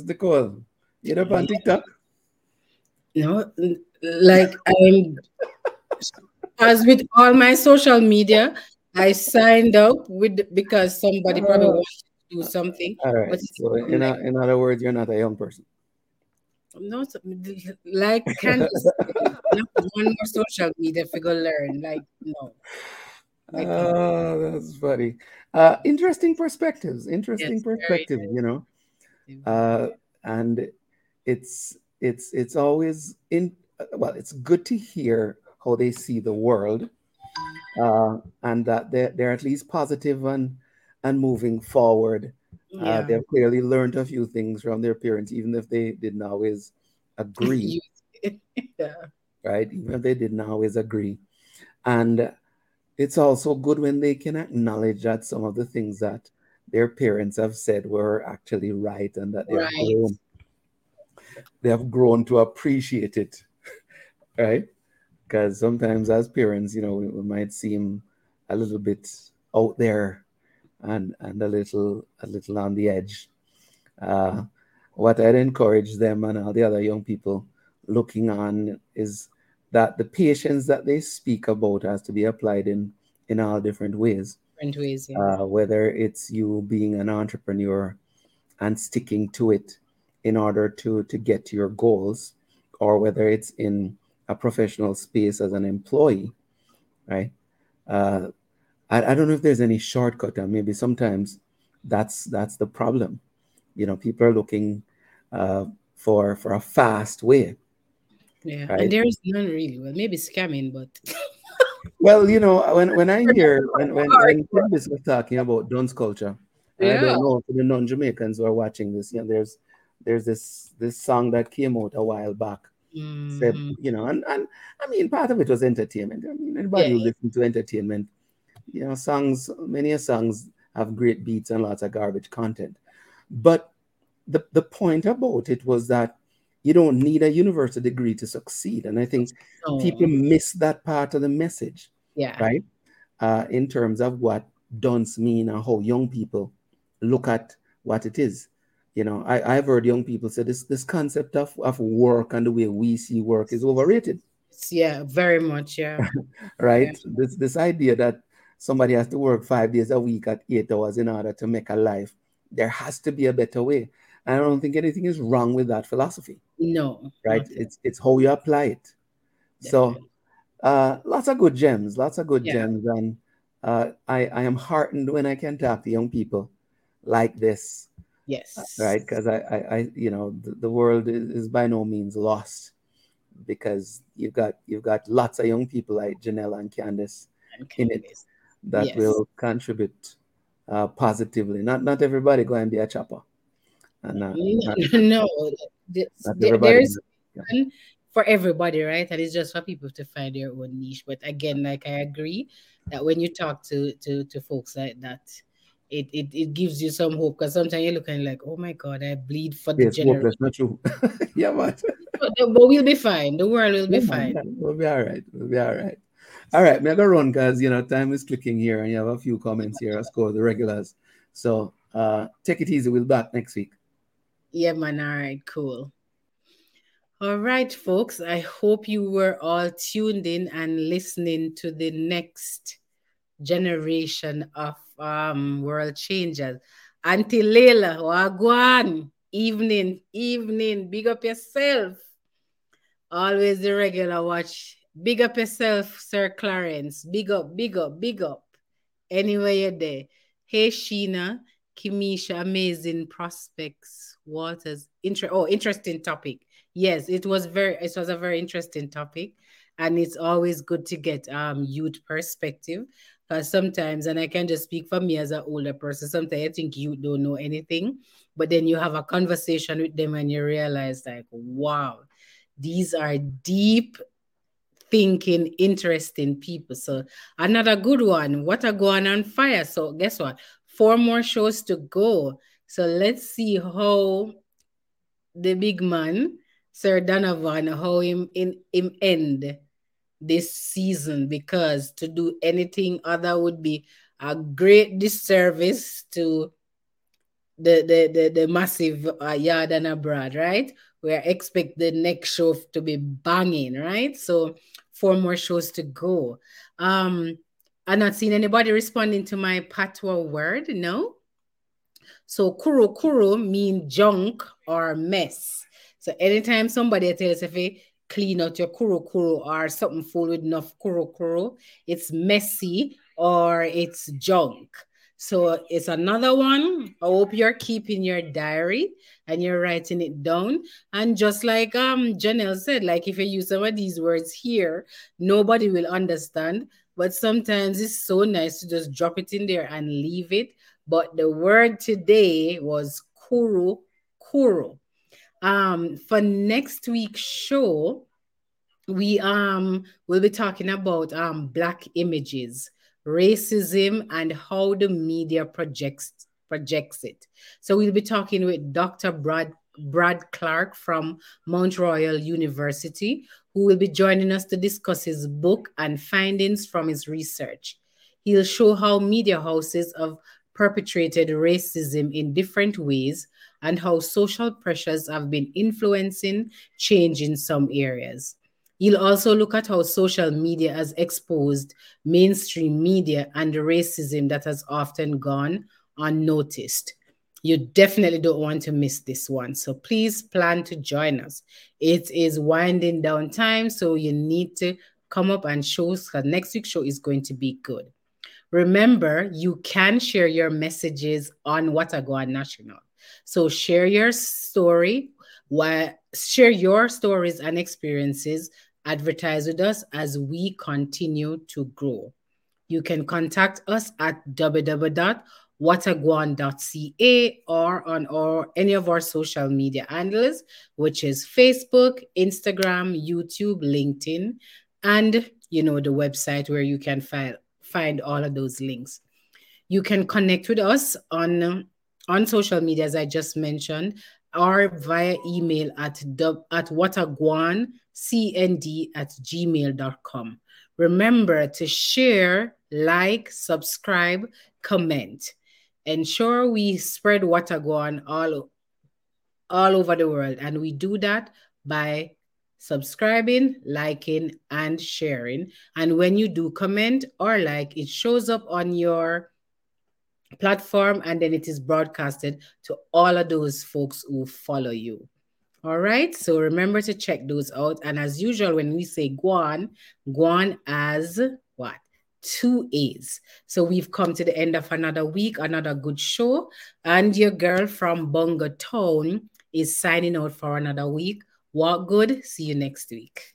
The call. You're up on TikTok? No, like I'm as with all my social media, I signed up with because somebody probably ah. Oh. wanted to do something. All right. So in, o- in other words, you're not a young person. no, like not one more social media figure learn. Like no, Like, Oh, ah, that's funny. Uh, interesting perspectives. Interesting Yes, perspective. You know, uh, and it's it's it's always in. Well, it's good to hear how they see the world, uh, and that they're they're at least positive and and moving forward. Uh, they've clearly learned a few things from their parents, even if they didn't always agree. yeah. right? Even if they didn't always agree. And it's also good when they can acknowledge that some of the things that their parents have said were actually right and that they have grown. They have grown to appreciate it, right? Because sometimes as parents, you know, we, we might seem a little bit out there and and a little a little on the edge. Uh, what I'd encourage them and all the other young people looking on is that the patience that they speak about has to be applied in in all different ways. Different ways, yeah. Uh, whether it's you being an entrepreneur and sticking to it in order to to get to your goals, or whether it's in a professional space as an employee, right? Uh, I, I don't know if there's any shortcut, and maybe sometimes that's that's the problem. You know, people are looking uh, for for a fast way, Yeah, Right? and there is none really. Well, maybe scamming, but Well, you know, when, when I hear when when, when Candice was talking about dunce culture, and I don't know for the non-Jamaicans who are watching this, you know, there's there's this this song that came out a while back. Said, Mhm. you know, and, and I mean part of it was entertainment. I mean, anybody who Yeah. listens to entertainment, you know, songs, many songs have great beats and lots of garbage content. But the, the point about it was that you don't need a university degree to succeed. And I think No. people miss that part of the message yeah, right? Uh, in terms of what dunce mean and how young people look at what it is. You know, I, I've heard young people say this this concept of, of work and the way we see work is overrated, yeah, very much. Yeah, right? This this idea that somebody has to work five days a week at eight hours in order to make a life. There has to be a better way. And I don't think anything is wrong with that philosophy, no, right? It's it's how you apply it. So uh, lots of good gems, lots of good Yeah. gems, and uh, I I am heartened when I can talk to young people like this, yes, right? Because I, I I you know the, the world is, is by no means lost because you've got you've got lots of young people like Janella and Candice in it that Yes. will contribute uh, positively. Not not everybody go and be a chopper, uh, not, no, not there's one for everybody, right? And it's just for people to find their own niche. But again, like I agree that when you talk to to to folks like that, it it, it gives you some hope because sometimes you're looking like, oh my god, I bleed for the Yes, generation. not true. yeah, man. But, but we'll be fine. The world will be Yeah, fine. yeah, We'll be all right. We'll be all right. All right, me I go run because you know time is clicking here, and you have a few comments here. Let's go the regulars. So uh take it easy. We'll be back next week. Yeah, man. All right, cool. All right, folks. I hope you were all tuned in and listening to the next generation of um world changers. Auntie Leila, Wagwan, evening, evening. Big up yourself. Always the regular watch. Big up yourself, Sir Clarence. Big up, big up, big up. Anyway, you're there. Hey, Sheena, Kimisha, amazing prospects. Waters, inter- oh, interesting topic. Yes, it was very, it was a very interesting topic, and it's always good to get um youth perspective because sometimes, and I can just speak for me as an older person. Sometimes I think you don't know anything, but then you have a conversation with them and you realize, like, wow, these are deep thinking, interesting people. So another good one. What a go on on fire. So guess what? Four more shows to go. So let's see how the big man, Sir Donovan, how him in him end this season because to do anything other would be a great disservice to the the the, the massive uh, yard and abroad, right? We expect the next show to be banging, right? So four more shows to go. Um, I'm not seeing anybody responding to my patois word. No. So kuro kuro mean junk or mess. So anytime somebody tells you clean out your kuro kuro or something full with enough kuro kuro, it's messy or it's junk. So it's another one. I hope you're keeping your diary and you're writing it down. And just like um Jennel said, like if you use some of these words here, nobody will understand. But sometimes it's so nice to just drop it in there and leave it. But the word today was kuru kuru. Um, for next week's show, we um will be talking about um black images racism and how the media projects projects it so we'll be talking with dr brad brad clark from mount royal university who will be joining us to discuss his book and findings from his research he'll show how media houses have perpetrated racism in different ways and how social pressures have been influencing change in some areas You'll also look at how social media has exposed mainstream media and racism that has often gone unnoticed. You definitely don't want to miss this one. So please plan to join us. It is winding down time, so you need to come up and show us next week's show is going to be good. Remember, you can share your messages on Watagoa National. So share your story share your stories and experiences, advertise with us as we continue to grow. You can contact us at www.whatagwan.ca or on or any of our social media handles, which is Facebook, Instagram, YouTube, LinkedIn, and you know the website where you can find find all of those links. You can connect with us on on social media, as I just mentioned, or via email at, at whatagwancnd at gmail.com. Remember to share, like, subscribe, comment. Ensure we spread Watagwan all, all over the world. And we do that by subscribing, liking, and sharing. And when you do comment or like, it shows up on your platform and then it is broadcasted to all of those folks who follow you. All right, so remember to check those out. And as usual, when we say Guan, Guan as what? Two A's. So we've come to the end of another week, another good show. And your girl from Bunga Town is signing out for another week. Walk good. See you next week.